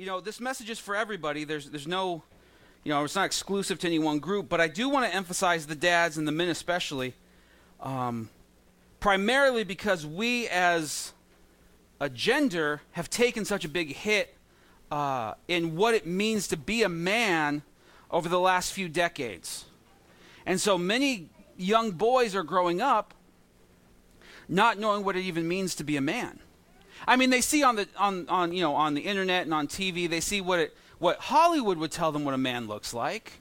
you know, this message is for everybody. There's, there's no, you know, it's not exclusive to any one group, but I do want to emphasize the dads and the men especially, um, primarily because we as a gender have taken such a big hit uh, in what it means to be a man over the last few decades. And so many young boys are growing up not knowing what it even means to be a man. I mean, they see on the on, on you know on the internet and on TV, they see what it what Hollywood would tell them what a man looks like.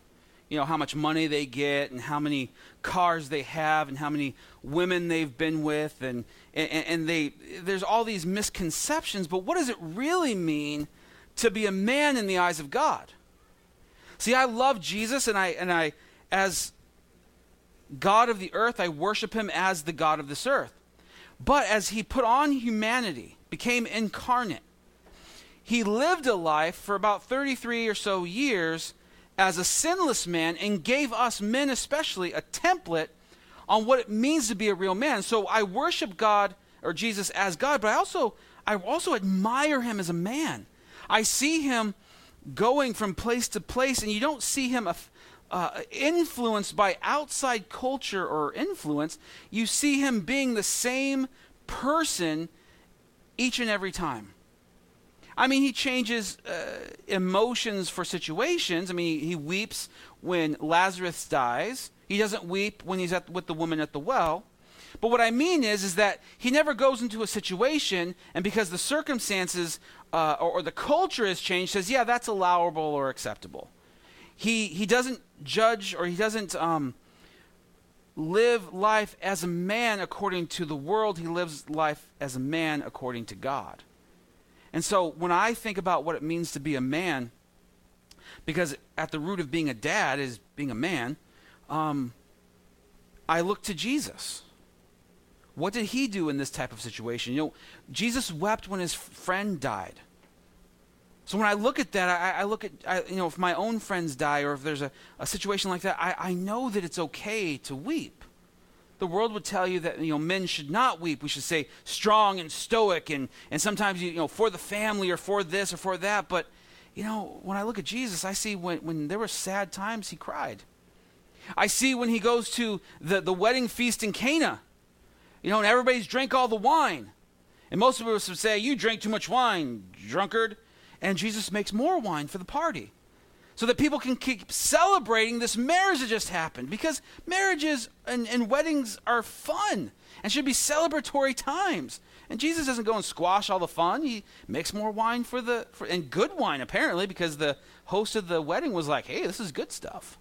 You know how much money they get and how many cars they have and how many women they've been with and and, and they there's all these misconceptions. But what does it really mean to be a man in the eyes of God? See, I love Jesus and I and I as God of the earth, I worship him as the God of this earth. But as he put on humanity, became incarnate, he lived a life for about 33 or so years as a sinless man and gave us men, especially, a template on what it means to be a real man. So I worship God or Jesus as God, but I also I also admire him as a man. I see him going from place to place, and you don't see him uh, influenced by outside culture or influence, you see him being the same person each and every time. I mean, he changes uh, emotions for situations. I mean, he, weeps when Lazarus dies. He doesn't weep when he's at, with the woman at the well. But what I mean is, is that he never goes into a situation and because the circumstances uh, or, or the culture has changed, says, yeah, that's allowable or acceptable he he doesn't judge or he doesn't um, live life as a man according to the world. He lives life as a man according to God. And so when I think about what it means to be a man, because at the root of being a dad is being a man, um, I look to Jesus. What did he do in this type of situation? You know, Jesus wept when his friend died. So when I look at that, I, I look at, I, you know, if my own friends die or if there's a, a situation like that, I, I know that it's okay to weep. The world would tell you that, you know, men should not weep. We should say strong and stoic and, and sometimes, you know, for the family or for this or for that. But, you know, when I look at Jesus, I see when, when there were sad times, he cried. I see when he goes to the, the wedding feast in Cana, you know, and everybody's drank all the wine. And most of us would say, You drink too much wine, drunkard and Jesus makes more wine for the party so that people can keep celebrating this marriage that just happened. Because marriages and, and weddings are fun and should be celebratory times. And jesus doesn't go and squash all the fun. He makes more wine for the for, and good wine apparently because the host of the wedding was like hey this is good stuff.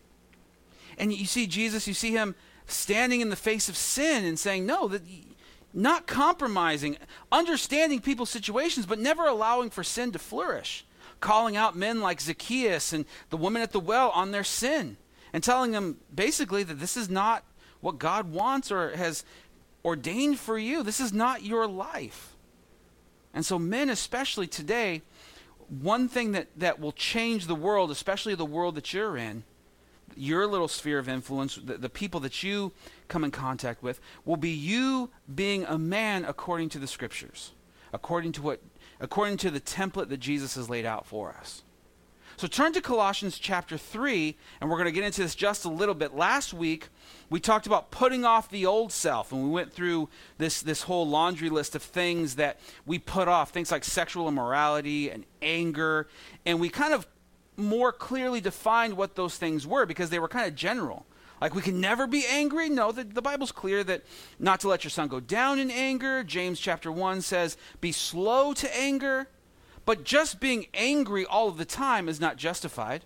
And you see jesus you see him standing in the face of sin and saying no that not compromising, understanding people's situations, but never allowing for sin to flourish. Calling out men like Zacchaeus and the woman at the well on their sin and telling them basically that this is not what God wants or has ordained for you. This is not your life. And so, men, especially today, one thing that, that will change the world, especially the world that you're in, your little sphere of influence, the, the people that you come in contact with, will be you being a man according to the scriptures, according to what according to the template that Jesus has laid out for us. So turn to Colossians chapter 3, and we're going to get into this just a little bit. Last week, we talked about putting off the old self, and we went through this, this whole laundry list of things that we put off, things like sexual immorality and anger, and we kind of more clearly defined what those things were because they were kind of general. Like we can never be angry. No, the, the Bible's clear that not to let your sun go down in anger. James chapter 1 says, be slow to anger. But just being angry all of the time is not justified.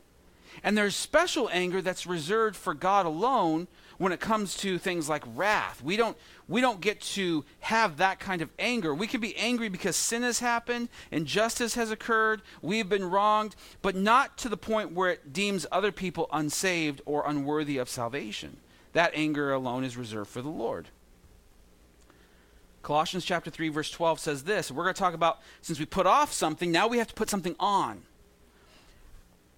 And there's special anger that's reserved for God alone when it comes to things like wrath. We don't we don't get to have that kind of anger. We can be angry because sin has happened, injustice has occurred, we've been wronged, but not to the point where it deems other people unsaved or unworthy of salvation. That anger alone is reserved for the Lord. Colossians chapter 3 verse 12 says this. We're going to talk about since we put off something, now we have to put something on.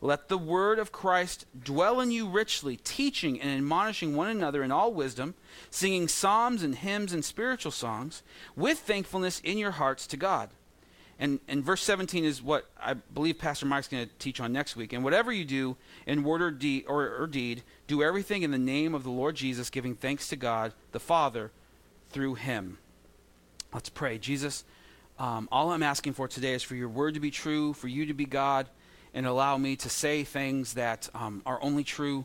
Let the word of Christ dwell in you richly, teaching and admonishing one another in all wisdom, singing psalms and hymns and spiritual songs, with thankfulness in your hearts to God. And, and verse 17 is what I believe Pastor Mike's going to teach on next week. And whatever you do in word or, deed, or, or deed, do everything in the name of the Lord Jesus, giving thanks to God the Father through him. Let's pray. Jesus, um, all I'm asking for today is for your word to be true, for you to be God, and allow me to say things that um, are only true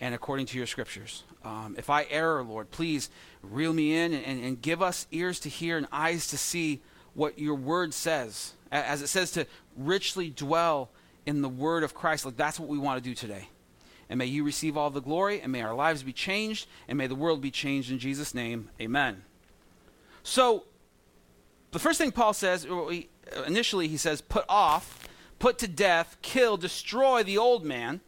and according to your scriptures. Um, if I err, Lord, please reel me in and, and, and give us ears to hear and eyes to see what your word says. As it says to richly dwell in the word of Christ. Like that's what we want to do today. And may you receive all the glory, and may our lives be changed, and may the world be changed in Jesus' name. Amen. So, the first thing Paul says, initially, he says, put off, put to death, kill, destroy the old man.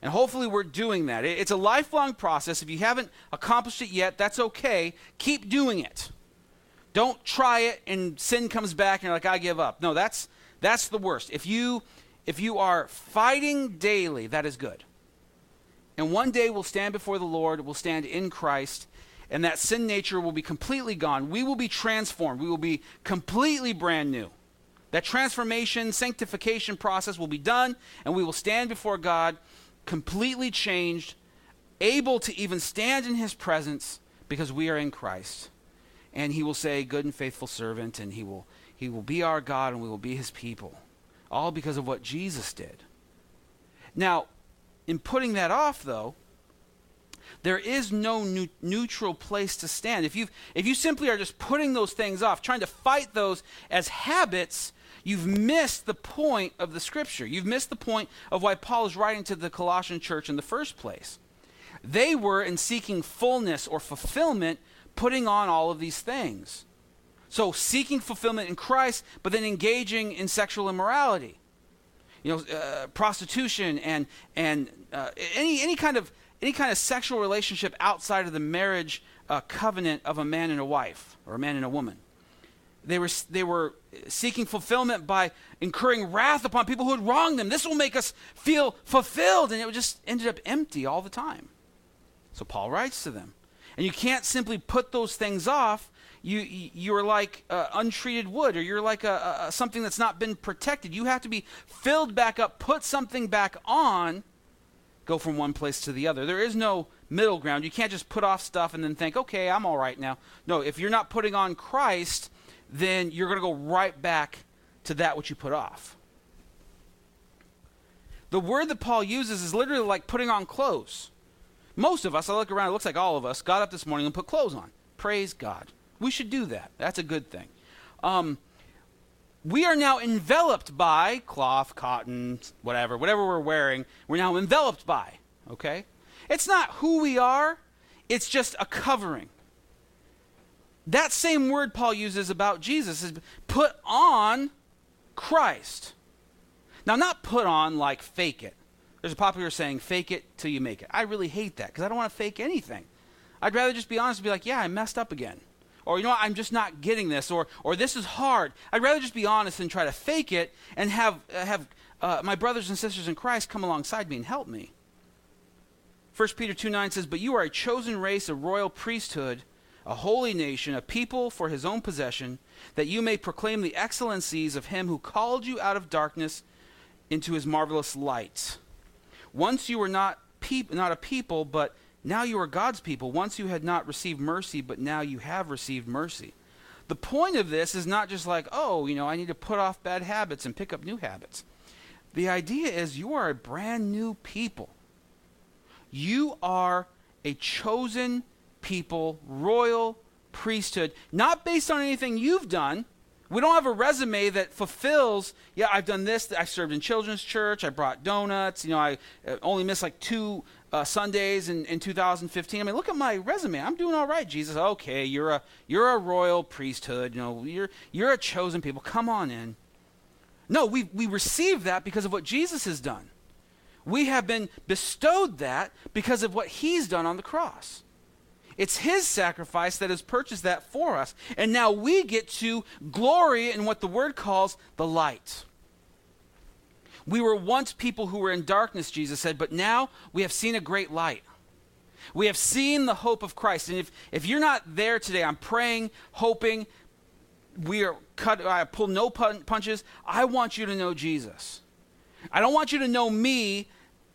And hopefully, we're doing that. It's a lifelong process. If you haven't accomplished it yet, that's okay. Keep doing it. Don't try it and sin comes back and you're like, I give up. No, that's that's the worst. If you if you are fighting daily, that is good. And one day we'll stand before the Lord, we'll stand in Christ, and that sin nature will be completely gone. We will be transformed. We will be completely brand new. That transformation, sanctification process will be done, and we will stand before God completely changed, able to even stand in His presence because we are in Christ and he will say, Good and faithful servant, and he will, he will be our God and we will be his people. All because of what Jesus did. Now, in putting that off, though, there is no new, neutral place to stand. If, you if you simply are just putting those things off, trying to fight those as habits, you've missed the point of the scripture. You've missed the point of why Paul is writing to the Colossian church in the first place. They were in seeking fullness or fulfillment putting on all of these things. So seeking fulfillment in Christ, but then engaging in sexual immorality, you know, uh, prostitution and and uh, any any kind of any kind of sexual relationship outside of the marriage uh, covenant of a man and a wife or a man and a woman. They were they were seeking fulfillment by incurring wrath upon people who had wronged them. This will make us feel fulfilled, and it just ended up empty all the time. So Paul writes to them. And you can't simply put those things off. You, you're like uh, untreated wood, or you're like a, a, something that's not been protected. You have to be filled back up, put something back on, go from one place to the other. There is no middle ground. You can't just put off stuff and then think, okay, I'm all right now. No, if you're not putting on Christ, then you're going to go right back to that which you put off. The word that Paul uses is literally like putting on clothes. Most of us, I look around, it looks like all of us, got up this morning and put clothes on. Praise God. We should do that. That's a good thing. Um, we are now enveloped by cloth, cotton, whatever, whatever we're wearing, we're now enveloped by, okay? It's not who we are, it's just a covering. That same word Paul uses about Jesus is put on Christ. Now, not put on like fake it. There's a popular saying, fake it till you make it. I really hate that because I don't want to fake anything. I'd rather just be honest and be like, yeah, I messed up again. Or, you know what, I'm just not getting this. Or, or this is hard. I'd rather just be honest than try to fake it and have, uh, have uh, my brothers and sisters in Christ come alongside me and help me. 1 Peter 2 9 says, But you are a chosen race, a royal priesthood, a holy nation, a people for his own possession, that you may proclaim the excellencies of him who called you out of darkness into his marvelous light. Once you were not, peop- not a people, but now you are God's people. Once you had not received mercy, but now you have received mercy. The point of this is not just like, oh, you know, I need to put off bad habits and pick up new habits. The idea is you are a brand new people. You are a chosen people, royal priesthood, not based on anything you've done, we don't have a resume that fulfills, yeah, I've done this. I served in children's church. I brought donuts. You know, I uh, only missed like two uh, Sundays in, in 2015. I mean, look at my resume. I'm doing all right, Jesus. Okay, you're a, you're a royal priesthood. You know, you're, you're a chosen people. Come on in. No, we, we receive that because of what Jesus has done. We have been bestowed that because of what he's done on the cross. It's his sacrifice that has purchased that for us. And now we get to glory in what the word calls the light. We were once people who were in darkness, Jesus said, but now we have seen a great light. We have seen the hope of Christ. And if, if you're not there today, I'm praying, hoping, we are cut, I pull no punches. I want you to know Jesus. I don't want you to know me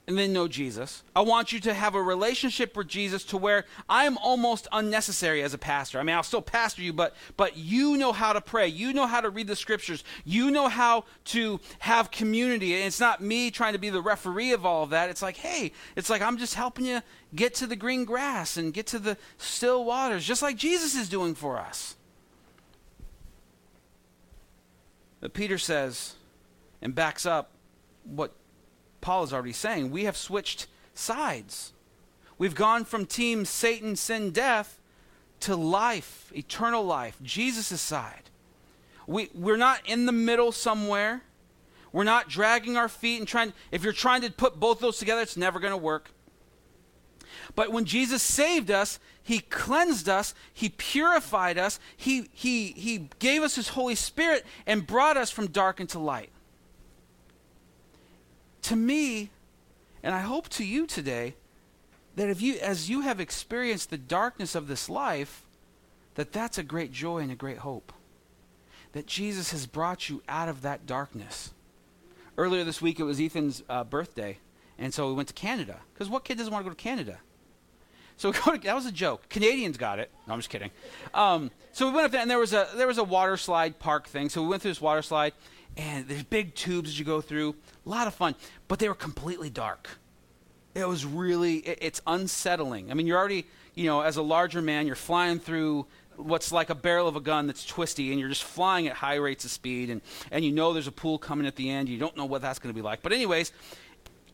and then know Jesus. I want you to have a relationship with Jesus to where I am almost unnecessary as a pastor. I mean, I'll still pastor you, but but you know how to pray. You know how to read the scriptures. You know how to have community. And it's not me trying to be the referee of all of that. It's like, hey, it's like I'm just helping you get to the green grass and get to the still waters, just like Jesus is doing for us. But Peter says and backs up what Paul is already saying, we have switched sides. We've gone from team Satan, sin, death to life, eternal life, Jesus' side. We, we're not in the middle somewhere. We're not dragging our feet and trying. If you're trying to put both those together, it's never going to work. But when Jesus saved us, he cleansed us, he purified us, he, he, he gave us his Holy Spirit and brought us from dark into light to me, and I hope to you today, that if you, as you have experienced the darkness of this life, that that's a great joy and a great hope. That Jesus has brought you out of that darkness. Earlier this week, it was Ethan's uh, birthday, and so we went to Canada. Because what kid doesn't want to go to Canada? So to, that was a joke. Canadians got it. No, I'm just kidding. Um, so we went up there, and there was a there was a water slide park thing. So we went through this water slide, and there's big tubes as you go through. A lot of fun, but they were completely dark. It was really, it, it's unsettling. I mean, you're already, you know, as a larger man, you're flying through what's like a barrel of a gun that's twisty, and you're just flying at high rates of speed, and, and you know there's a pool coming at the end. You don't know what that's going to be like. But, anyways,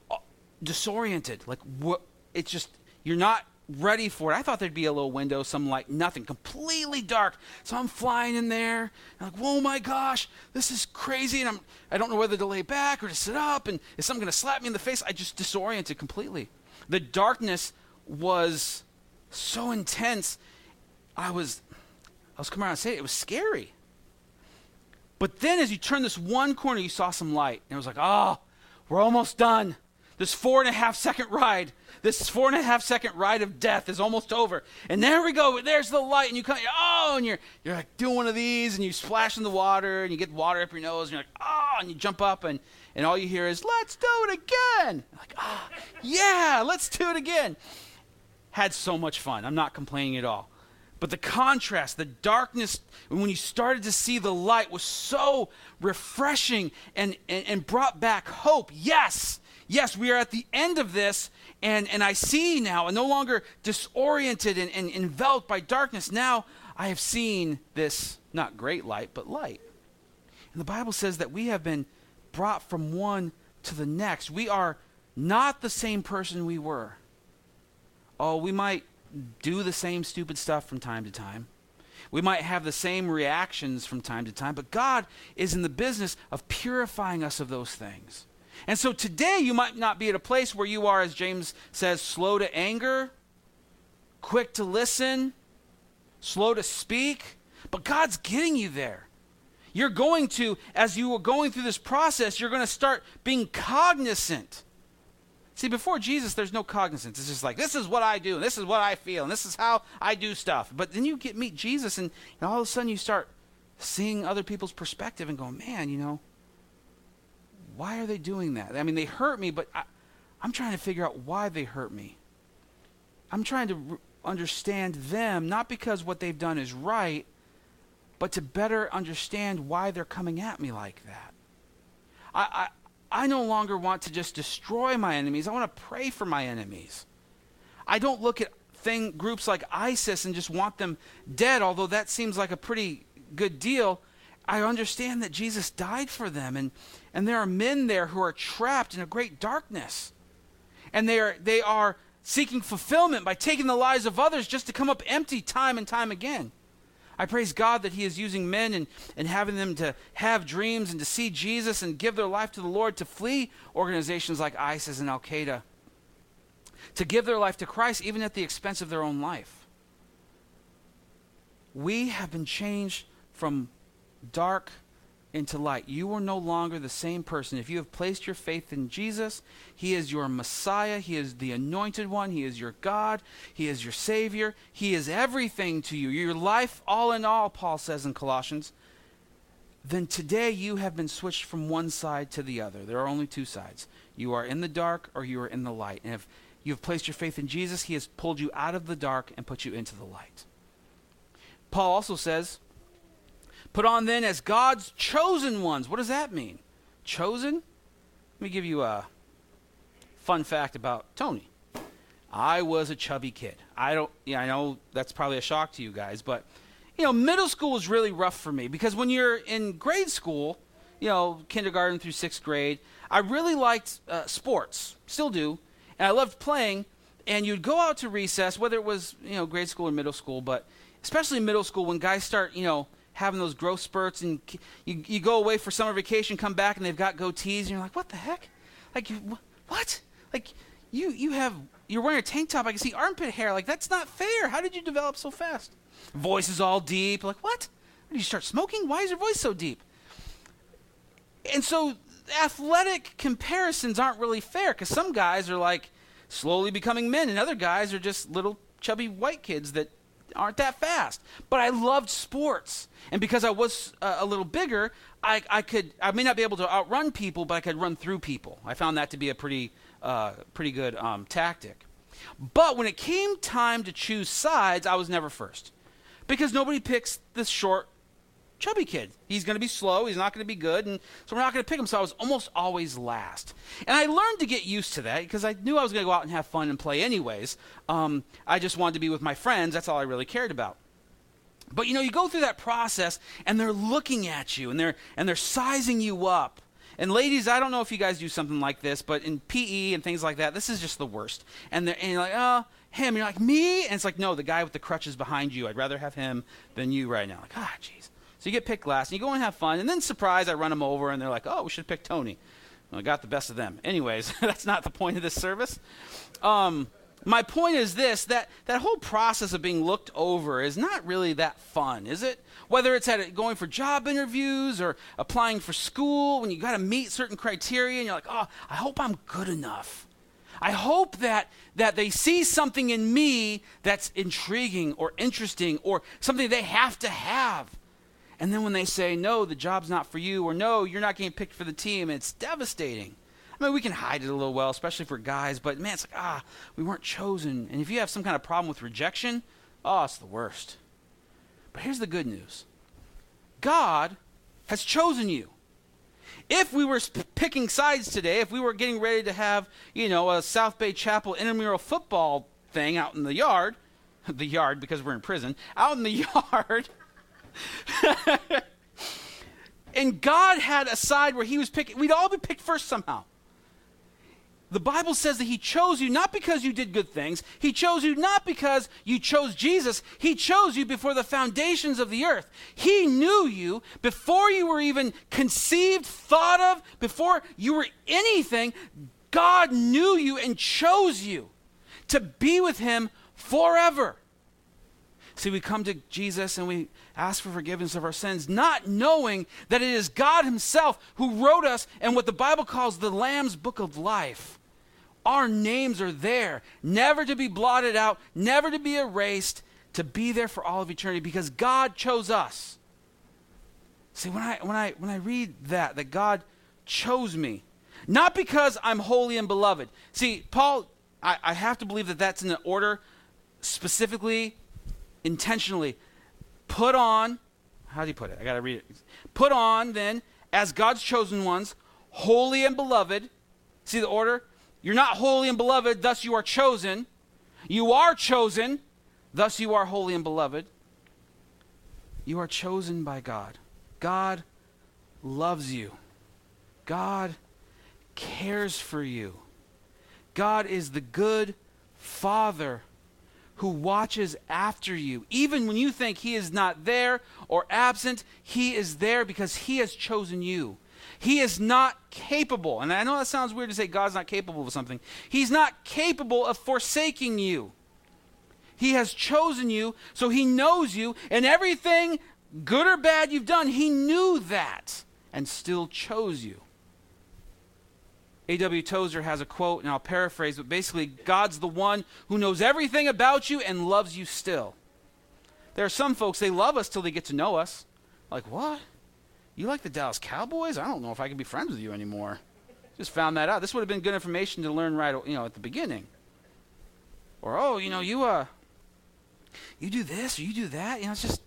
uh, disoriented. Like, what? It's just, you're not ready for it. I thought there'd be a little window, some light, nothing, completely dark. So I'm flying in there. I'm like, oh my gosh, this is crazy. And I'm, I don't know whether to lay back or to sit up. And is something going to slap me in the face? I just disoriented completely. The darkness was so intense. I was, I was coming around and saying it was scary. But then as you turn this one corner, you saw some light. And it was like, oh, we're almost done. This four and a half second ride this four and a half second ride of death is almost over. And there we go. There's the light. And you come, oh, and you're, you're like doing one of these and you splash in the water and you get water up your nose and you're like, oh, and you jump up and, and all you hear is, let's do it again. Like, ah, oh, yeah, let's do it again. Had so much fun. I'm not complaining at all. But the contrast, the darkness, when you started to see the light was so refreshing and, and, and brought back hope. Yes, yes, we are at the end of this, and, and I see now, and no longer disoriented and, and enveloped by darkness. Now I have seen this, not great light, but light. And the Bible says that we have been brought from one to the next. We are not the same person we were. Oh, we might do the same stupid stuff from time to time. We might have the same reactions from time to time, but God is in the business of purifying us of those things. And so today you might not be at a place where you are, as James says, slow to anger, quick to listen, slow to speak, but God's getting you there. You're going to, as you are going through this process, you're going to start being cognizant. See, before Jesus, there's no cognizance. It's just like, this is what I do, and this is what I feel, and this is how I do stuff. But then you get meet Jesus, and, and all of a sudden you start seeing other people's perspective and going, man, you know, why are they doing that? I mean, they hurt me, but I, am trying to figure out why they hurt me. I'm trying to understand them, not because what they've done is right, but to better understand why they're coming at me like that. I, I, I no longer want to just destroy my enemies. I want to pray for my enemies. I don't look at thing groups like ISIS and just want them dead, although that seems like a pretty good deal. I understand that Jesus died for them, and, and there are men there who are trapped in a great darkness. And they are, they are seeking fulfillment by taking the lives of others just to come up empty time and time again. I praise God that He is using men and, and having them to have dreams and to see Jesus and give their life to the Lord, to flee organizations like ISIS and Al Qaeda, to give their life to Christ even at the expense of their own life. We have been changed from dark into light. You are no longer the same person. If you have placed your faith in Jesus, He is your Messiah. He is the anointed one. He is your God. He is your Savior. He is everything to you. Your life, all in all, Paul says in Colossians. Then today you have been switched from one side to the other. There are only two sides. You are in the dark or you are in the light. And if you have placed your faith in Jesus, He has pulled you out of the dark and put you into the light. Paul also says, Put on then as God's chosen ones. What does that mean? Chosen? Let me give you a fun fact about Tony. I was a chubby kid. I don't yeah, I know that's probably a shock to you guys, but you know, middle school was really rough for me because when you're in grade school, you know, kindergarten through 6th grade, I really liked uh, sports. Still do. And I loved playing and you'd go out to recess whether it was, you know, grade school or middle school, but especially middle school when guys start, you know, having those growth spurts, and you, you go away for summer vacation, come back, and they've got goatees, and you're like, what the heck? Like, what? Like, you you have you're wearing a tank top. I can see armpit hair. Like, that's not fair. How did you develop so fast? Voice is all deep. Like, what? Did you start smoking? Why is your voice so deep? And so, athletic comparisons aren't really fair because some guys are like slowly becoming men, and other guys are just little chubby white kids that aren't that fast. But I loved sports. And because I was uh, a little bigger, I, I could I may not be able to outrun people, but I could run through people. I found that to be a pretty uh, pretty good um, tactic. But when it came time to choose sides, I was never first because nobody picks the short chubby kid. He's going to be slow. He's not going to be good. And so we're not going to pick him. So I was almost always last. And I learned to get used to that because I knew I was going to go out and have fun and play anyways. Um, I just wanted to be with my friends. That's all I really cared about. But you know, you go through that process and they're looking at you and they're and they're sizing you up. And ladies, I don't know if you guys do something like this, but in PE and things like that, this is just the worst. And, and you're like, oh, him. You're like, me? And it's like, no, the guy with the crutches behind you. I'd rather have him than you right now. Like, ah, jeez. So you get picked last, and you go and have fun, and then surprise, I run them over, and they're like, "Oh, we should pick Tony." Well, I got the best of them. Anyways, that's not the point of this service. Um, my point is this: that that whole process of being looked over is not really that fun, is it? Whether it's at going for job interviews or applying for school, when you got to meet certain criteria, and you're like, "Oh, I hope I'm good enough." I hope that, that they see something in me that's intriguing or interesting or something they have to have. And then when they say, no, the job's not for you, or no, you're not getting picked for the team, it's devastating. I mean, we can hide it a little well, especially for guys, but man, it's like, ah, we weren't chosen. And if you have some kind of problem with rejection, oh, it's the worst. But here's the good news God has chosen you. If we were picking sides today, if we were getting ready to have, you know, a South Bay Chapel intramural football thing out in the yard, the yard because we're in prison, out in the yard, and God had a side where He was picking, we'd all be picked first somehow. The Bible says that He chose you not because you did good things. He chose you not because you chose Jesus. He chose you before the foundations of the earth. He knew you before you were even conceived, thought of, before you were anything. God knew you and chose you to be with Him forever. See, we come to Jesus and we ask for forgiveness of our sins, not knowing that it is God Himself who wrote us in what the Bible calls the Lamb's Book of Life. Our names are there, never to be blotted out, never to be erased, to be there for all of eternity because God chose us. See, when I, when I, when I read that, that God chose me, not because I'm holy and beloved. See, Paul, I, I have to believe that that's in the order specifically, intentionally Put on, how do you put it? I got to read it. Put on, then, as God's chosen ones, holy and beloved. See the order? You're not holy and beloved, thus you are chosen. You are chosen, thus you are holy and beloved. You are chosen by God. God loves you. God cares for you. God is the good Father who watches after you. Even when you think he is not there or absent, he is there because he has chosen you. He is not capable, and I know that sounds weird to say God's not capable of something. He's not capable of forsaking you. He has chosen you, so he knows you, and everything, good or bad, you've done, he knew that and still chose you. A.W. Tozer has a quote, and I'll paraphrase, but basically, God's the one who knows everything about you and loves you still. There are some folks, they love us till they get to know us. Like, what? You like the Dallas Cowboys? I don't know if I can be friends with you anymore. Just found that out. This would have been good information to learn right, you know, at the beginning. Or, oh, you know, you, uh, you do this or you do that. You know, it's just,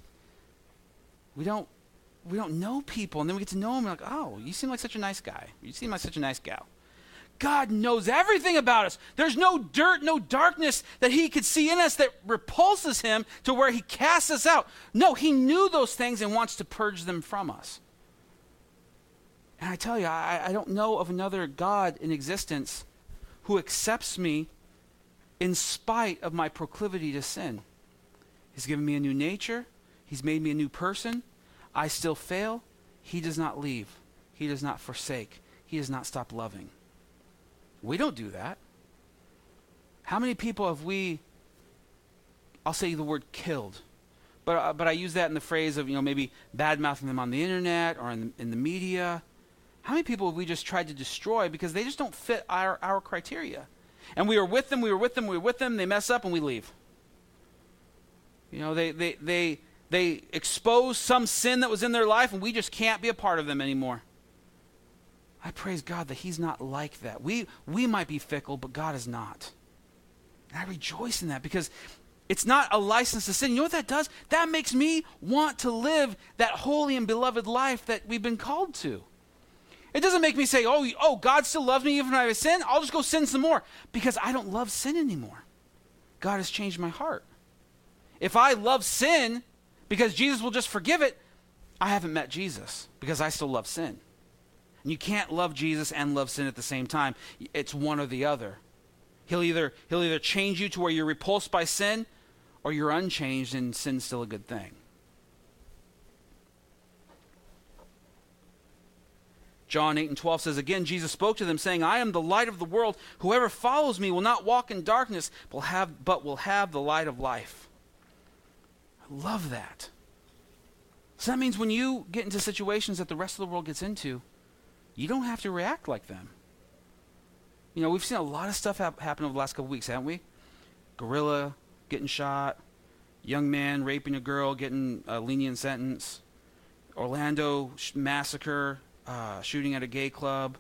we don't, we don't know people. And then we get to know them. Like, oh, you seem like such a nice guy. You seem like such a nice gal. God knows everything about us. There's no dirt, no darkness that He could see in us that repulses Him to where He casts us out. No, He knew those things and wants to purge them from us. And I tell you, I, I don't know of another God in existence who accepts me in spite of my proclivity to sin. He's given me a new nature, He's made me a new person. I still fail. He does not leave, He does not forsake, He does not stop loving. We don't do that. How many people have we, I'll say the word killed, but, uh, but I use that in the phrase of, you know, maybe bad mouthing them on the internet or in the, in the media. How many people have we just tried to destroy because they just don't fit our, our criteria? And we were with them, we were with them, we were with them, they mess up and we leave. You know, they, they, they, they expose some sin that was in their life and we just can't be a part of them anymore. I praise God that He's not like that. We, we might be fickle, but God is not. And I rejoice in that because it's not a license to sin. You know what that does? That makes me want to live that holy and beloved life that we've been called to. It doesn't make me say, oh, oh, God still loves me even if I sin. I'll just go sin some more because I don't love sin anymore. God has changed my heart. If I love sin because Jesus will just forgive it, I haven't met Jesus because I still love sin. And you can't love Jesus and love sin at the same time. It's one or the other. He'll either, he'll either change you to where you're repulsed by sin or you're unchanged and sin's still a good thing. John 8 and 12 says, Again, Jesus spoke to them, saying, I am the light of the world. Whoever follows me will not walk in darkness, but will have, but will have the light of life. I love that. So that means when you get into situations that the rest of the world gets into, you don't have to react like them. You know, we've seen a lot of stuff ha- happen over the last couple weeks, haven't we? Gorilla getting shot, young man raping a girl getting a lenient sentence, Orlando sh- massacre, uh, shooting at a gay club,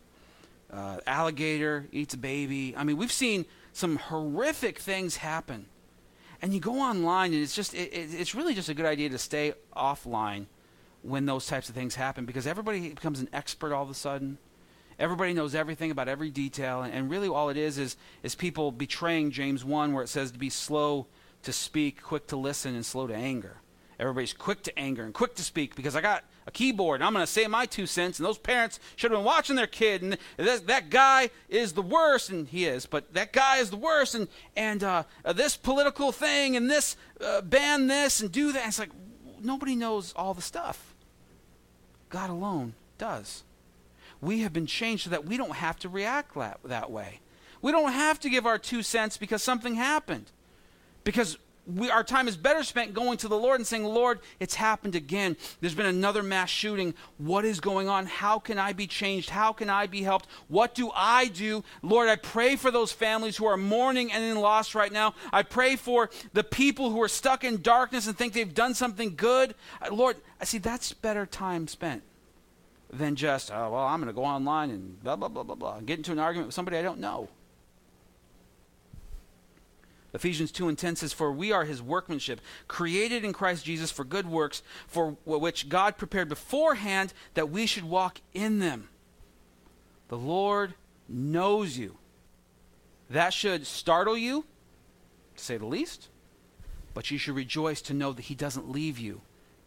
uh, alligator eats a baby. I mean, we've seen some horrific things happen. And you go online, and it's just it, it, it's really just a good idea to stay offline when those types of things happen because everybody becomes an expert all of a sudden. Everybody knows everything about every detail, and, really all it is is is people betraying James one, where it says to be slow to speak, quick to listen, and slow to anger. Everybody's quick to anger and quick to speak because I got a keyboard and I'm going to say my two cents. And those parents should have been watching their kid. And that, that guy is the worst, and he is, but that guy is the worst. And and uh, uh, this political thing and this uh, ban this and do that. It's like nobody knows all the stuff. God alone does. We have been changed so that we don't have to react that, that way. We don't have to give our two cents because something happened. Because we, our time is better spent going to the Lord and saying, Lord, it's happened again. There's been another mass shooting. What is going on? How can I be changed? How can I be helped? What do I do? Lord, I pray for those families who are mourning and in loss right now. I pray for the people who are stuck in darkness and think they've done something good. Lord, I see that's better time spent than just, oh, well, I'm going to go online and blah, blah, blah, blah, blah, and get into an argument with somebody I don't know. Ephesians 2 and 10 says, For we are his workmanship, created in Christ Jesus for good works, for which God prepared beforehand that we should walk in them. The Lord knows you. That should startle you, to say the least, but you should rejoice to know that he doesn't leave you,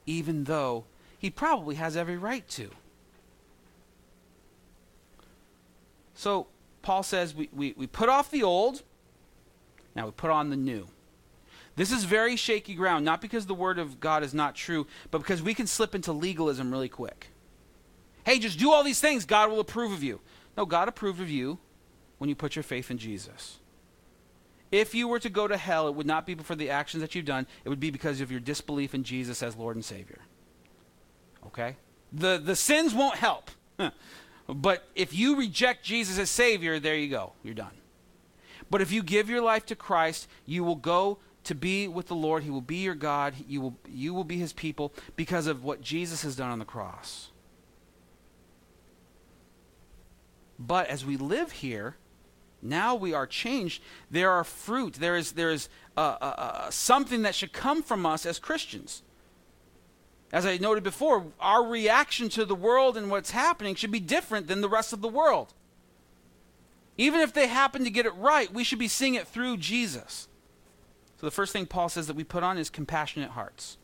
even though he probably has every right to. So, Paul says we, we, we put off the old now we put on the new. This is very shaky ground, not because the word of God is not true, but because we can slip into legalism really quick. Hey, just do all these things, God will approve of you. No, God approved of you when you put your faith in Jesus. If you were to go to hell, it would not be for the actions that you've done, it would be because of your disbelief in Jesus as Lord and Savior. Okay? The, the sins won't help. but if you reject Jesus as Savior, there you go. You're done. But if you give your life to Christ, you will go to be with the Lord. He will be your God. You will, you will be His people because of what Jesus has done on the cross. But as we live here, now we are changed. There are fruit. There is, there is uh, uh, uh, something that should come from us as Christians. As I noted before, our reaction to the world and what's happening should be different than the rest of the world. Even if they happen to get it right, we should be seeing it through Jesus. So the first thing Paul says that we put on is compassionate hearts.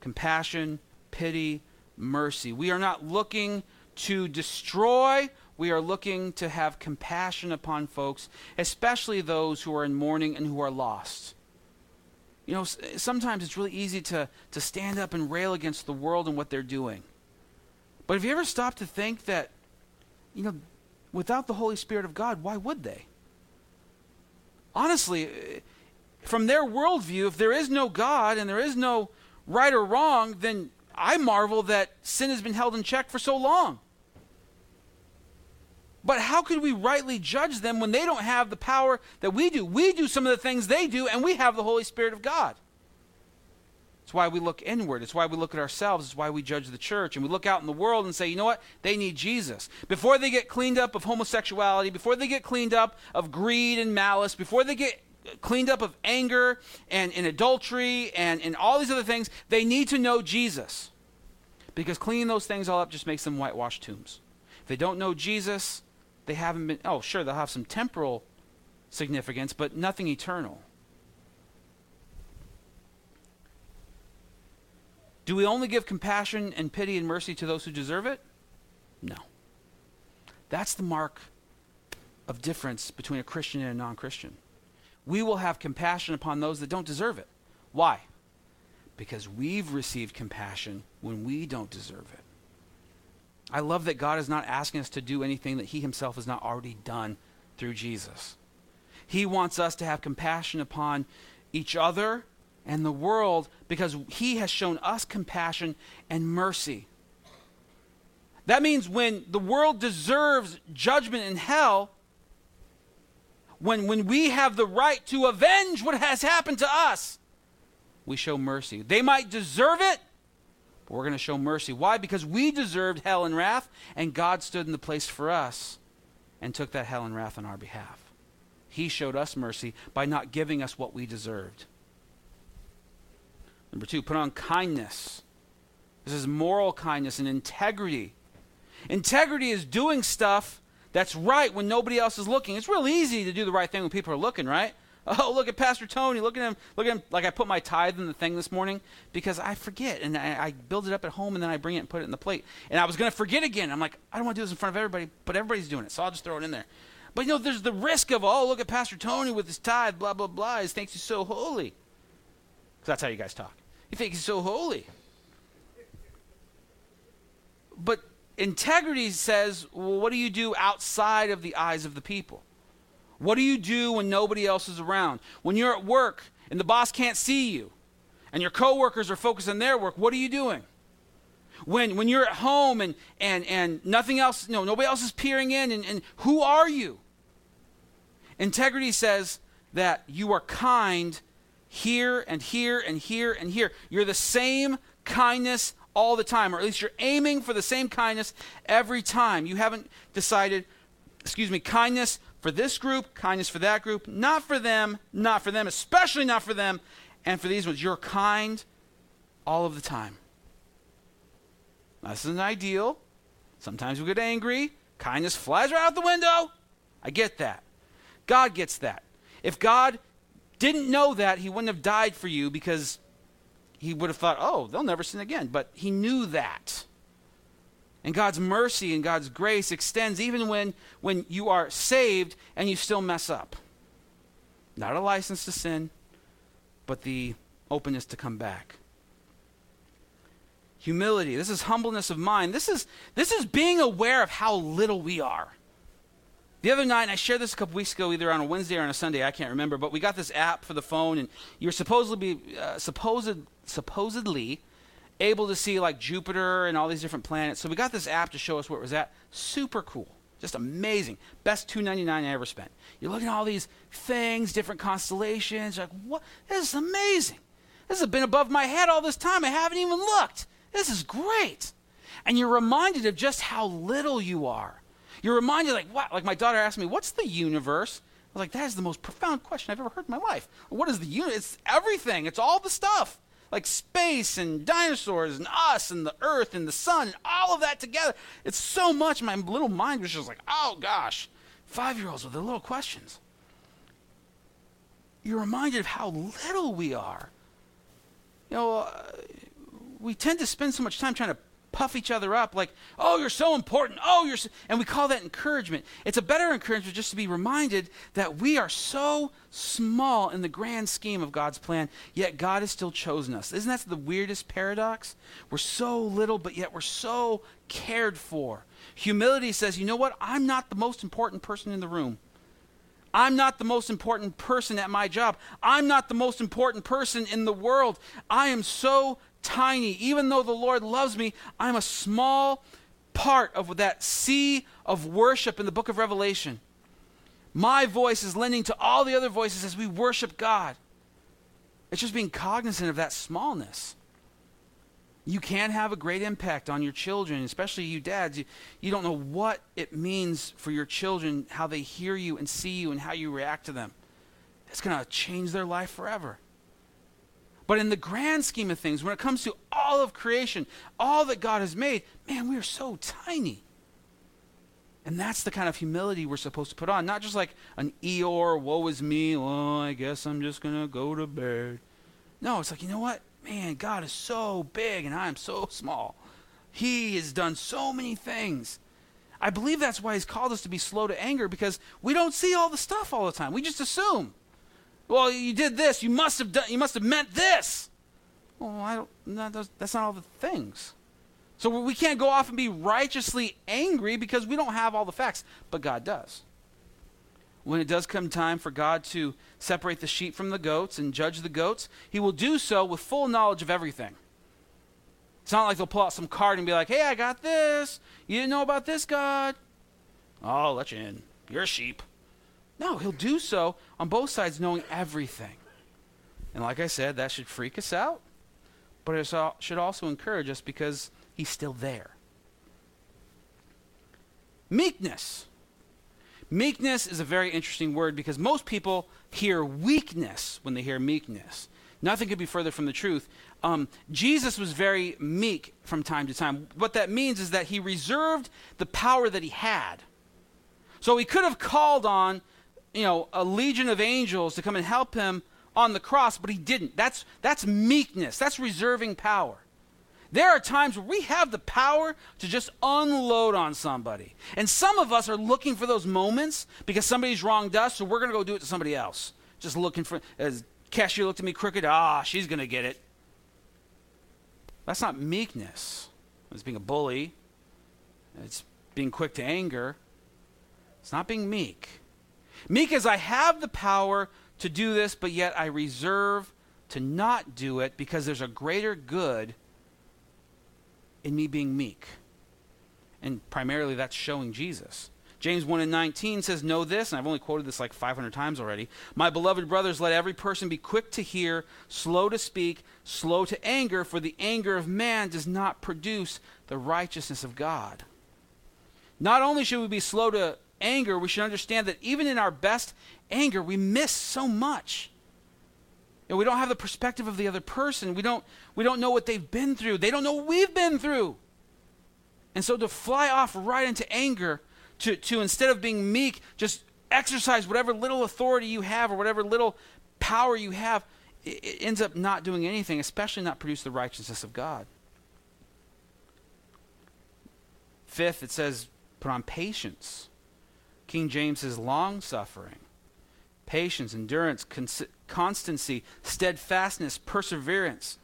Compassion, pity, mercy. We are not looking to destroy we are looking to have compassion upon folks, especially those who are in mourning and who are lost. You know, sometimes it's really easy to, to stand up and rail against the world and what they're doing. But have you ever stopped to think that, you know, without the Holy Spirit of God, why would they? Honestly, from their worldview, if there is no God and there is no right or wrong, then I marvel that sin has been held in check for so long. But how could we rightly judge them when they don't have the power that we do? We do some of the things they do, and we have the Holy Spirit of God. It's why we look inward. It's why we look at ourselves. It's why we judge the church. And we look out in the world and say, you know what? They need Jesus. Before they get cleaned up of homosexuality, before they get cleaned up of greed and malice, before they get cleaned up of anger and, and adultery and, and all these other things, they need to know Jesus. Because cleaning those things all up just makes them whitewashed tombs. If they don't know Jesus, they haven't been, oh, sure, they'll have some temporal significance, but nothing eternal. Do we only give compassion and pity and mercy to those who deserve it? No. That's the mark of difference between a Christian and a non Christian. We will have compassion upon those that don't deserve it. Why? Because we've received compassion when we don't deserve it. I love that God is not asking us to do anything that He Himself has not already done through Jesus. He wants us to have compassion upon each other and the world because He has shown us compassion and mercy. That means when the world deserves judgment in hell, when, when we have the right to avenge what has happened to us, we show mercy. They might deserve it, but we're going to show mercy. Why? Because we deserved hell and wrath, and God stood in the place for us and took that hell and wrath on our behalf. He showed us mercy by not giving us what we deserved. Number two, put on kindness. This is moral kindness and integrity. Integrity is doing stuff that's right when nobody else is looking. It's real easy to do the right thing when people are looking, right? Oh, look at Pastor Tony. Look at him. Look at him. Like I put my tithe in the thing this morning because I forget and I, I, build it up at home and then I bring it and put it in the plate. And I was going to forget again. I'm like, I don't want to do this in front of everybody, but everybody's doing it. So I'll just throw it in there. But you know, there's the risk of, oh, look at Pastor Tony with his tithe, blah, blah, blah. He thinks he's so holy. Because that's how you guys talk. You think he's so holy. But integrity says, well, what do you do outside of the eyes of the people? What do you do when nobody else is around? When you're at work and the boss can't see you and your coworkers are focused on their work, what are you doing? When, when you're at home and, and, and nothing else, no, nobody else is peering in, and, and who are you? Integrity says that you are kind here and here and here and here. You're the same kindness all the time, or at least you're aiming for the same kindness every time. You haven't decided, excuse me, kindness for this group, kindness for that group, not for them, not for them, especially not for them, and for these ones. You're kind all of the time. This isn't ideal. Sometimes we get angry. Kindness flies right out the window. I get that. God gets that. If God didn't know that, he wouldn't have died for you because he would have thought, oh, they'll never sin again. But he knew that. And God's mercy and God's grace extends even when, when you are saved and you still mess up. Not a license to sin, but the openness to come back. Humility. This is humbleness of mind. This is, this is being aware of how little we are. The other night, I shared this a couple weeks ago, either on a Wednesday or on a Sunday, I can't remember, but we got this app for the phone, and you're supposedly, uh, supposed, supposedly able to see like Jupiter and all these different planets. So we got this app to show us where it was at. Super cool. Just amazing. Best 299 I ever spent. You're looking at all these things, different constellations. You're like, what? This is amazing. This has been above my head all this time. I haven't even looked. This is great. And you're reminded of just how little you are. You're reminded, like, what? Like my daughter asked me, what's the universe? I was like, that is the most profound question I've ever heard in my life. What is the universe? It's everything. It's all the stuff like space and dinosaurs and us and the earth and the sun and all of that together. It's so much. My little mind was just like, oh gosh, five year olds with their little questions. You're reminded of how little we are. You know, uh, we tend to spend so much time trying to puff each other up like, oh, you're so important. Oh, you're so, and we call that encouragement. It's a better encouragement just to be reminded that we are so small in the grand scheme of God's plan, yet God has still chosen us. Isn't that the weirdest paradox? We're so little, but yet we're so cared for. Humility says, you know what? I'm not the most important person in the room. I'm not the most important person at my job. I'm not the most important person in the world. I am so tiny. Even though the Lord loves me, I'm a small part of that sea of worship in the book of Revelation. My voice is lending to all the other voices as we worship God. It's just being cognizant of that smallness. You can have a great impact on your children, especially you dads. You, you don't know what it means for your children, how they hear you and see you, and how you react to them. It's going to change their life forever. But in the grand scheme of things, when it comes to all of creation, all that God has made, man, we are so tiny. And that's the kind of humility we're supposed to put on. Not just like an Eeyore, woe is me, oh, I guess I'm just going to go to bed. No, it's like, you know what? Man, God is so big and I am so small. He has done so many things. I believe that's why He's called us to be slow to anger because we don't see all the stuff all the time. We just assume. Well, you did this. You must have done. You must have meant this. Well, I don't. No, that's not all the things. So we can't go off and be righteously angry because we don't have all the facts, but God does. When it does come time for God to separate the sheep from the goats and judge the goats, He will do so with full knowledge of everything. It's not like they'll pull out some card and be like, "Hey, I got this. You didn't know about this, God? I'll let you in. You're a sheep." No, he'll do so on both sides, knowing everything. And like I said, that should freak us out, but it should also encourage us because he's still there. Meekness. Meekness is a very interesting word because most people hear weakness when they hear meekness. Nothing could be further from the truth. Um, Jesus was very meek from time to time. What that means is that he reserved the power that he had. So he could have called on you know, a legion of angels to come and help him on the cross, but he didn't. That's, that's meekness, that's reserving power. There are times where we have the power to just unload on somebody. And some of us are looking for those moments because somebody's wronged us, so we're going to go do it to somebody else. Just looking for, as cashier looked at me crooked, ah, she's going to get it. That's not meekness. It's being a bully. It's being quick to anger. It's not being meek. Meek as I have the power to do this, but yet I reserve to not do it because there's a greater good in me being meek. And primarily that's showing Jesus. James 1 and 19 says, Know this, and I've only quoted this like 500 times already. My beloved brothers, let every person be quick to hear, slow to speak, slow to anger, for the anger of man does not produce the righteousness of God. Not only should we be slow to anger, we should understand that even in our best anger, we miss so much. Know, we don't have the perspective of the other person. We don't, we don't know what they've been through. They don't know what we've been through. And so to fly off right into anger, to, to instead of being meek, just exercise whatever little authority you have or whatever little power you have, it, it ends up not doing anything, especially not produce the righteousness of God. Fifth, it says, put on patience. King James is long suffering, patience, endurance, cons- constancy, steadfastness, perseverance.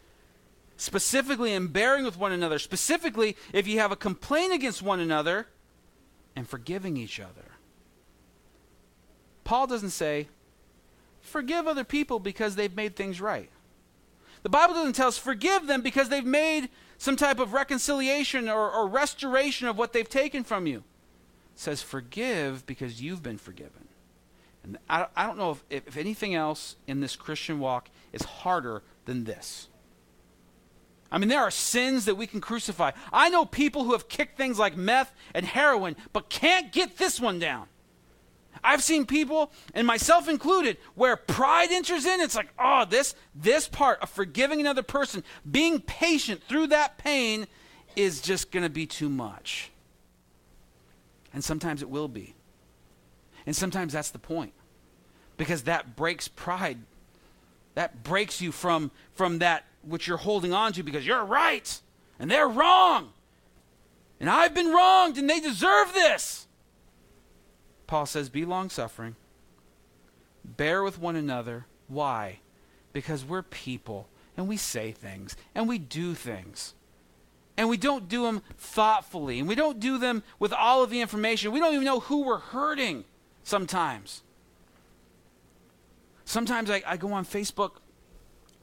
Specifically, in bearing with one another. Specifically, if you have a complaint against one another, and forgiving each other. Paul doesn't say, forgive other people because they've made things right. The Bible doesn't tell us forgive them because they've made some type of reconciliation or, or restoration of what they've taken from you. Says forgive because you've been forgiven. And I, I don't know if, if, if anything else in this Christian walk is harder than this. I mean, there are sins that we can crucify. I know people who have kicked things like meth and heroin, but can't get this one down. I've seen people, and myself included, where pride enters in. It's like, oh, this this part of forgiving another person, being patient through that pain, is just going to be too much. And sometimes it will be. And sometimes that's the point, because that breaks pride. That breaks you from from that which you're holding on to because you're right and they're wrong. And I've been wronged and they deserve this. Paul says, Be long suffering, bear with one another. Why? Because we're people and we say things and we do things. And we don't do them thoughtfully and we don't do them with all of the information. We don't even know who we're hurting sometimes. Sometimes I, I go on Facebook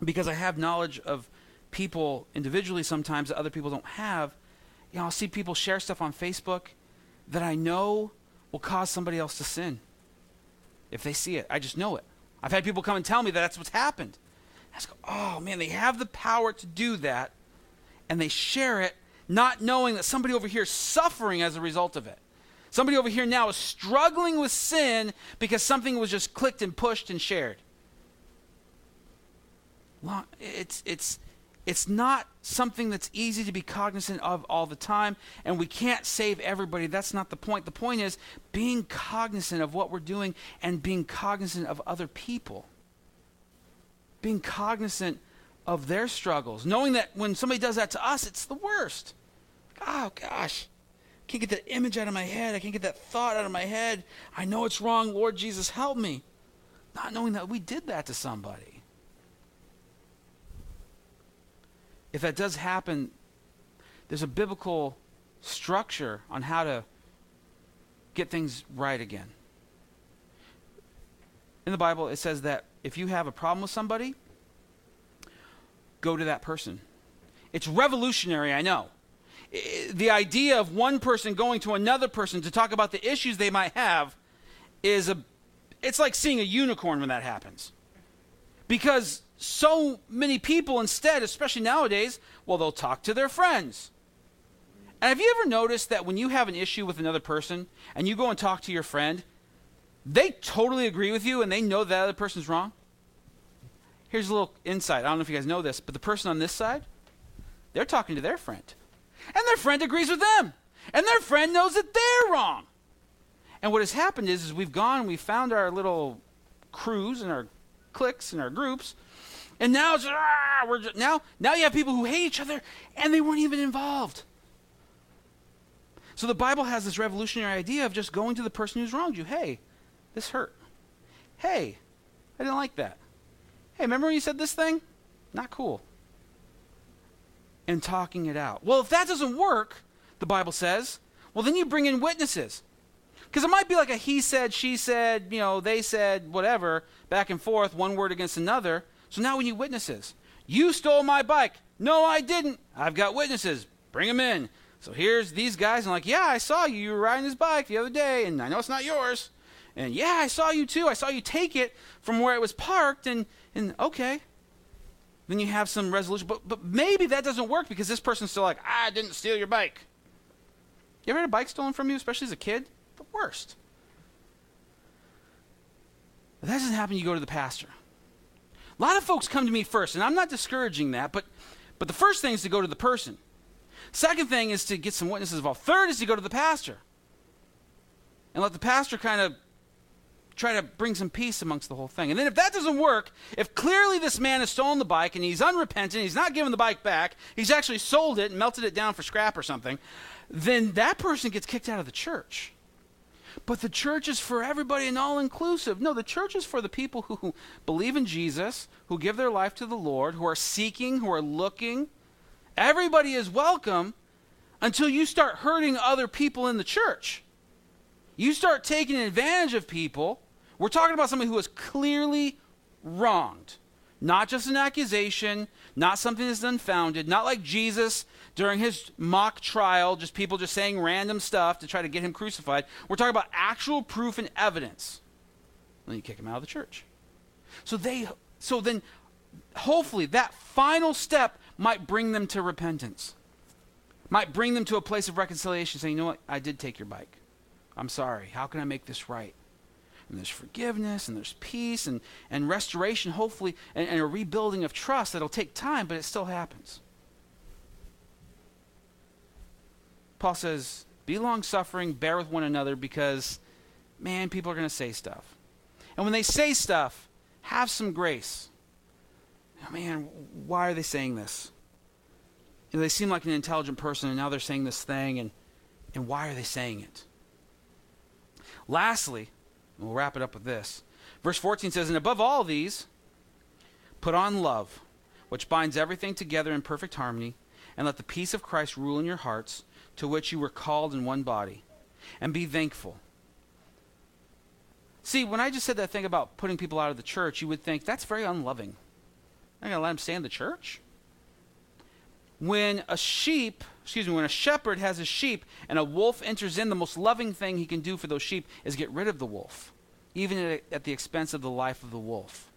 because I have knowledge of people individually sometimes that other people don't have. You know, I'll see people share stuff on Facebook that I know will cause somebody else to sin if they see it. I just know it. I've had people come and tell me that that's what's happened. I just go, oh man, they have the power to do that, and they share it, not knowing that somebody over here is suffering as a result of it. Somebody over here now is struggling with sin because something was just clicked and pushed and shared. It's, it's, it's not something that's easy to be cognizant of all the time, and we can't save everybody. That's not the point. The point is being cognizant of what we're doing and being cognizant of other people. Being cognizant of their struggles, knowing that when somebody does that to us, it's the worst. Oh, gosh. I can't get that image out of my head. I can't get that thought out of my head. I know it's wrong. Lord Jesus, help me. Not knowing that we did that to somebody. if that does happen, there's a biblical structure on how to get things right again. In the Bible, it says that if you have a problem with somebody, go to that person. It's revolutionary, I know. The idea of one person going to another person to talk about the issues they might have is a it's like seeing a unicorn when that happens. Because so many people instead, especially nowadays, well, they'll talk to their friends. And have you ever noticed that when you have an issue with another person and you go and talk to your friend, they totally agree with you and they know that other person's wrong? Here's a little insight. I don't know if you guys know this, but the person on this side, they're talking to their friend. And their friend agrees with them. And their friend knows that they're wrong. And what has happened is, is we've gone, we've found our little crews and our cliques and our groups, and now it's ah, we're just, now now you have people who hate each other and they weren't even involved. So the Bible has this revolutionary idea of just going to the person who's wronged you. Hey, this hurt. Hey, I didn't like that. Hey, remember when you said this thing? Not cool. And talking it out. Well, if that doesn't work, the Bible says, well, then you bring in witnesses. Because it might be like a he said, she said, you know, they said, whatever, back and forth, one word against another. So now we need witnesses. You stole my bike. No, I didn't. I've got witnesses. Bring them in. So here's these guys. I'm like, yeah, I saw you. You were riding his bike the other day, and I know it's not yours. And yeah, I saw you too. I saw you take it from where it was parked, and, and okay. Then you have some resolution. But, but maybe that doesn't work because this person's still like, I didn't steal your bike. You ever had a bike stolen from you, especially as a kid? The worst. If that doesn't happen, you go to the pastor. A lot of folks come to me first, and I'm not discouraging that, but, but the first thing is to go to the person. Second thing is to get some witnesses involved. Third is to go to the pastor and let the pastor kind of try to bring some peace amongst the whole thing. And then if that doesn't work, if clearly this man has stolen the bike and he's unrepentant, he's not giving the bike back, he's actually sold it and melted it down for scrap or something, then that person gets kicked out of the church. But the church is for everybody and all inclusive. No, the church is for the people who believe in Jesus, who give their life to the Lord, who are seeking, who are looking. Everybody is welcome until you start hurting other people in the church. You start taking advantage of people. We're talking about somebody who is clearly wronged. Not just an accusation, not something that's unfounded, not like Jesus during his mock trial, just people just saying random stuff to try to get him crucified. We're talking about actual proof and evidence. Then you kick him out of the church. So they so then hopefully that final step might bring them to repentance. Might bring them to a place of reconciliation, saying, you know what, I did take your bike. I'm sorry. How can I make this right? And there's forgiveness and there's peace and, and restoration, hopefully, and, and a rebuilding of trust that'll take time, but it still happens. Paul says, Be long suffering, bear with one another, because, man, people are going to say stuff. And when they say stuff, have some grace. Oh, man, why are they saying this? You know, they seem like an intelligent person, and now they're saying this thing, and, and why are they saying it? Lastly, we'll wrap it up with this. Verse 14 says, And above all these, put on love, which binds everything together in perfect harmony, and let the peace of Christ rule in your hearts to which you were called in one body, and be thankful. See, when I just said that thing about putting people out of the church, you would think that's very unloving. I'm going to let them stay in the church? When a sheep, excuse me, when a shepherd has a sheep and a wolf enters in, the most loving thing he can do for those sheep is get rid of the wolf, even at, the expense of the life of the wolf.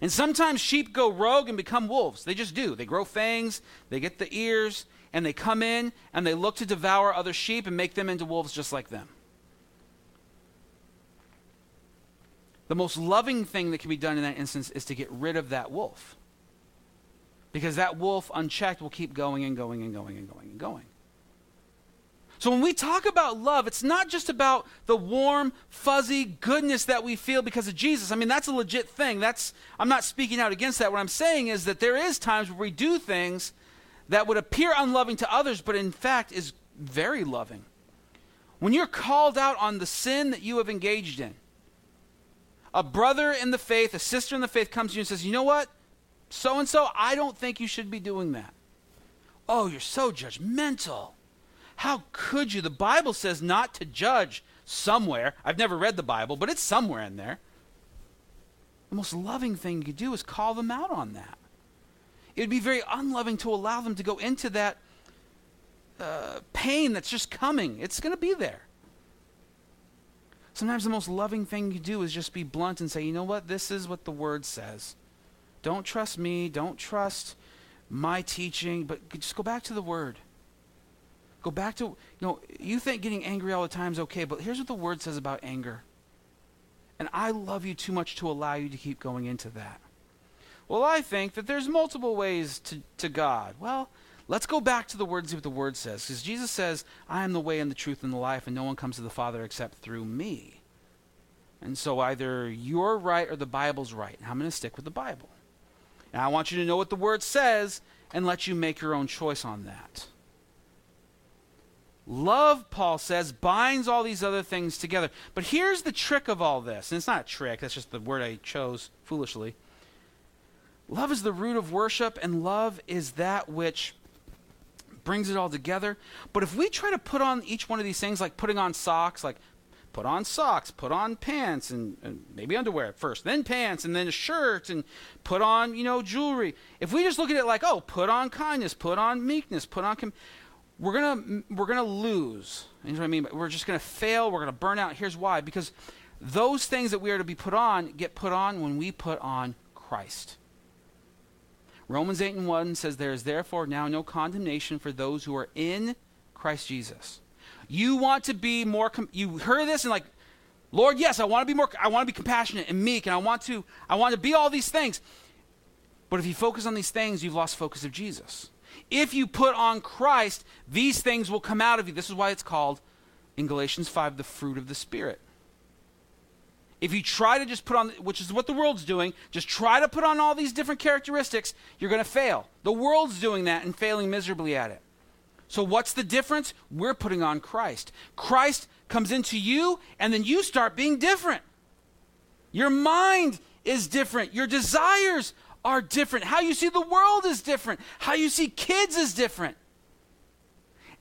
And sometimes sheep go rogue and become wolves. They just do. They grow fangs, they get the ears, and they come in and they look to devour other sheep and make them into wolves just like them. The most loving thing that can be done in that instance is to get rid of that wolf. Because that wolf, unchecked, will keep going and going and going and going and going. So when we talk about love, it's not just about the warm, fuzzy goodness that we feel because of Jesus. I mean, that's a legit thing. That's I'm not speaking out against that. What I'm saying is that there is times where we do things that would appear unloving to others, but in fact is very loving. When you're called out on the sin that you have engaged in, a brother in the faith, a sister in the faith comes to you and says, You know what? So and so, I don't think you should be doing that. Oh, you're so judgmental. How could you? The Bible says not to judge somewhere. I've never read the Bible, but it's somewhere in there. The most loving thing you could do is call them out on that. It would be very unloving to allow them to go into that uh, pain that's just coming. It's going to be there. Sometimes the most loving thing you do is just be blunt and say, you know what? This is what the word says. Don't trust me. Don't trust my teaching, but just go back to the word. Go back to, you know, you think getting angry all the time is okay, but here's what the word says about anger. And I love you too much to allow you to keep going into that. Well, I think that there's multiple ways to, to God. Well, let's go back to the word and see what the word says. Because Jesus says, I am the way and the truth and the life, and no one comes to the Father except through me. And so either you're right or the Bible's right. And I'm going to stick with the Bible. And I want you to know what the word says and let you make your own choice on that. Love, Paul says, binds all these other things together. But here's the trick of all this. And it's not a trick, that's just the word I chose foolishly. Love is the root of worship, and love is that which brings it all together. But if we try to put on each one of these things, like putting on socks, like put on socks, put on pants, and, and, maybe underwear first, then pants, and then a shirt, and put on, you know, jewelry. If we just look at it like, oh, put on kindness, put on meekness, put on, com- we're gonna we're gonna lose. You know what I mean? We're just gonna fail. We're gonna burn out. Here's why: because those things that we are to be put on get put on when we put on Christ. Romans 8 and 1 says, There is therefore now no condemnation for those who are in Christ Jesus. You want to be more, com- you heard this and like, Lord, yes, I want to be more, I want to be compassionate and meek, and I want to, I want to be all these things. But if you focus on these things, you've lost focus of Jesus. If you put on Christ, these things will come out of you. This is why it's called, in Galatians 5, the fruit of the Spirit. If you try to just put on, which is what the world's doing, just try to put on all these different characteristics, you're going to fail. The world's doing that and failing miserably at it. So, what's the difference? We're putting on Christ. Christ comes into you, and then you start being different. Your mind is different. Your desires are different. How you see the world is different. How you see kids is different.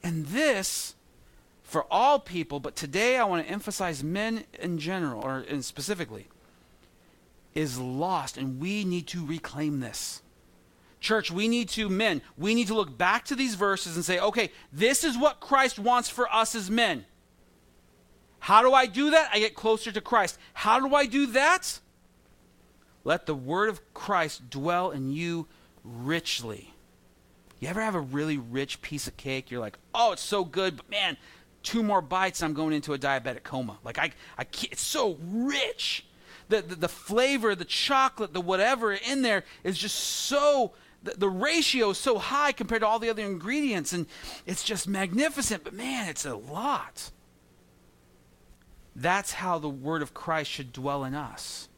And this, for all people, but today I want to emphasize men in general, or in specifically, is lost, and we need to reclaim this. Church, we need to, men, we need to look back to these verses and say, okay, this is what Christ wants for us as men. How do I do that? I get closer to Christ. How do I do that? Let the word of Christ dwell in you richly. You ever have a really rich piece of cake? You're like, oh, it's so good, but man, two more bites, I'm going into a diabetic coma. Like, I, I can't, it's so rich. The, the, the flavor, the chocolate, the whatever in there is just so, the, the ratio is so high compared to all the other ingredients, and it's just magnificent, but man, it's a lot. That's how the word of Christ should dwell in us.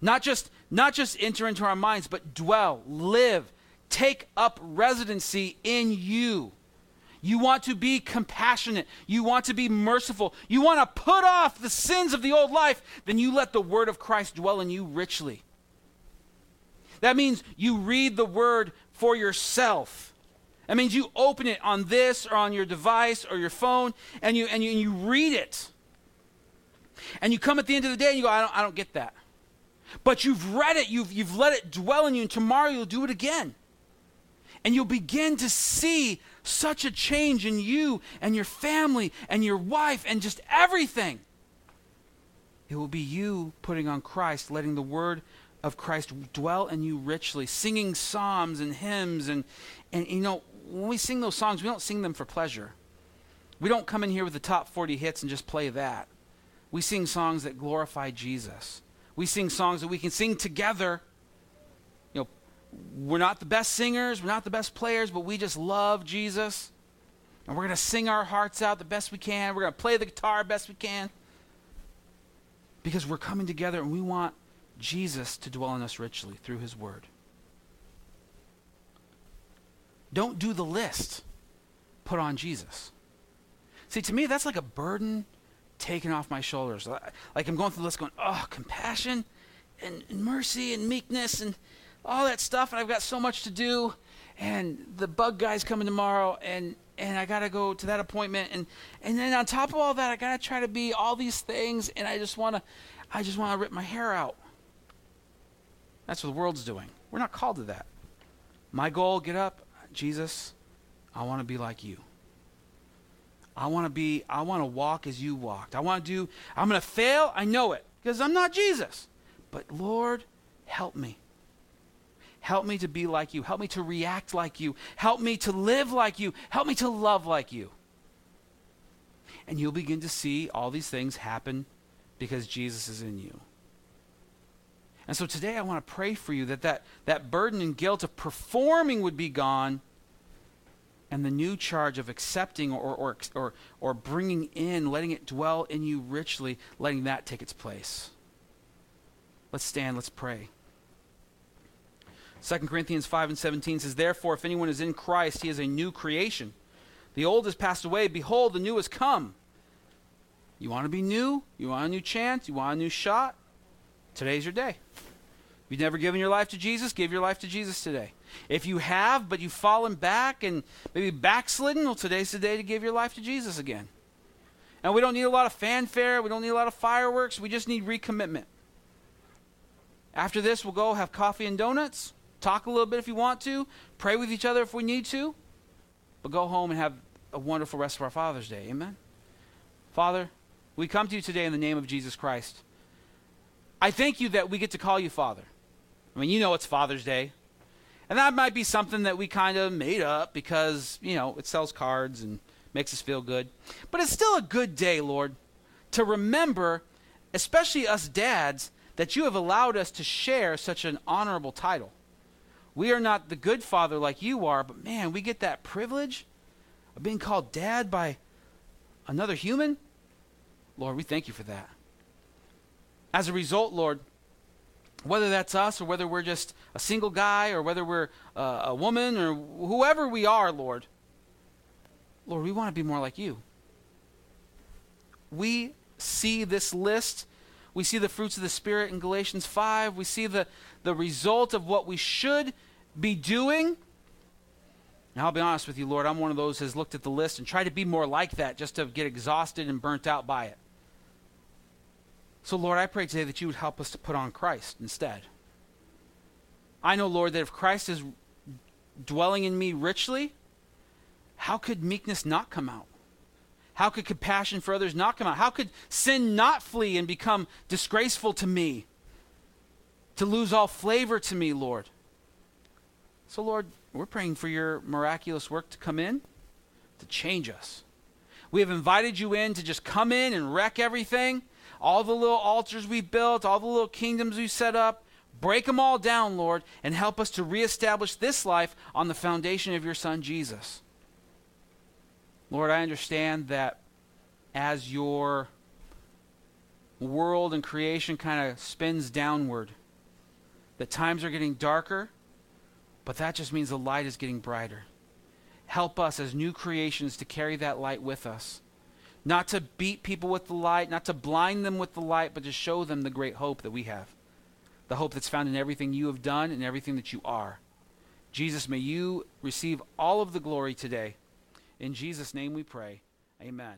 Not just, not just enter into our minds, but dwell, live, take up residency in you. You want to be compassionate. You want to be merciful. You want to put off the sins of the old life. Then you let the word of Christ dwell in you richly. That means you read the word for yourself. That means you open it on this or on your device or your phone and you, and you, and you read it. And you come at the end of the day and you go, I don't, I don't get that. But you've read it, you've, you've let it dwell in you, and tomorrow you'll do it again. And you'll begin to see such a change in you and your family and your wife and just everything. It will be you putting on Christ, letting the word of Christ dwell in you richly, singing psalms and hymns. And, and you know, when we sing those songs, we don't sing them for pleasure. We don't come in here with the top 40 hits and just play that. We sing songs that glorify Jesus. We sing songs that we can sing together. You know, we're not the best singers, we're not the best players, but we just love Jesus. And we're going to sing our hearts out the best we can. We're going to play the guitar best we can. Because we're coming together and we want Jesus to dwell in us richly through his word. Don't do the list. Put on Jesus. See, to me, that's like a burden taken off my shoulders. Like I'm going through the list going, oh, compassion and, and mercy and meekness and all that stuff. And I've got so much to do. And the bug guy's coming tomorrow. And, and I got to go to that appointment. And, and then on top of all that, I got to try to be all these things. And I just want to, I just want to rip my hair out. That's what the world's doing. We're not called to that. My goal, get up, Jesus, I want to be like you. I want to be, I want to walk as you walked. I want to do, I'm going to fail. I know it because I'm not Jesus. But Lord, help me. Help me to be like you. Help me to react like you. Help me to live like you. Help me to love like you. And you'll begin to see all these things happen because Jesus is in you. And so today I want to pray for you that that, that burden and guilt of performing would be gone and the new charge of accepting or, or, or, or bringing in, letting it dwell in you richly, letting that take its place. Let's stand, let's pray. 2 Corinthians 5 and 17 says, Therefore, if anyone is in Christ, he is a new creation. The old has passed away. Behold, the new has come. You want to be new? You want a new chance? You want a new shot? Today's your day. If you've never given your life to Jesus, give your life to Jesus today. If you have, but you've fallen back and maybe backslidden, well, today's the day to give your life to Jesus again. And we don't need a lot of fanfare. We don't need a lot of fireworks. We just need recommitment. After this, we'll go have coffee and donuts, talk a little bit if you want to, pray with each other if we need to, but go home and have a wonderful rest of our Father's Day. Amen? Father, we come to you today in the name of Jesus Christ. I thank you that we get to call you Father. I mean, you know it's Father's Day. And that might be something that we kind of made up because, you know, it sells cards and makes us feel good. But it's still a good day, Lord, to remember, especially us dads, that you have allowed us to share such an honorable title. We are not the good father like you are, but man, we get that privilege of being called dad by another human. Lord, we thank you for that. As a result, Lord, whether that's us or whether we're just a single guy or whether we're uh, a woman or whoever we are, Lord, Lord, we want to be more like you. we see this list. We see the fruits of the Spirit in Galatians 5. We see the, the result of what we should be doing. And I'll be honest with you, Lord, I'm one of those who has looked at the list and tried to be more like that just to get exhausted and burnt out by it. So, Lord, I pray today that you would help us to put on Christ instead. I know, Lord, that if Christ is dwelling in me richly, how could meekness not come out? How could compassion for others not come out? How could sin not flee and become disgraceful to me? To lose all flavor to me, Lord. So, Lord, we're praying for your miraculous work to come in, to change us. We have invited you in to just come in and wreck everything. All the little altars we built, all the little kingdoms we set up, break them all down, Lord, and help us to reestablish this life on the foundation of your Son, Jesus. Lord, I understand that as your world and creation kind of spins downward, that times are getting darker, but that just means the light is getting brighter. Help us as new creations to carry that light with us. Not to beat people with the light, not to blind them with the light, but to show them the great hope that we have. The hope that's found in everything you have done and everything that you are. Jesus, may you receive all of the glory today. In Jesus' name we pray. Amen.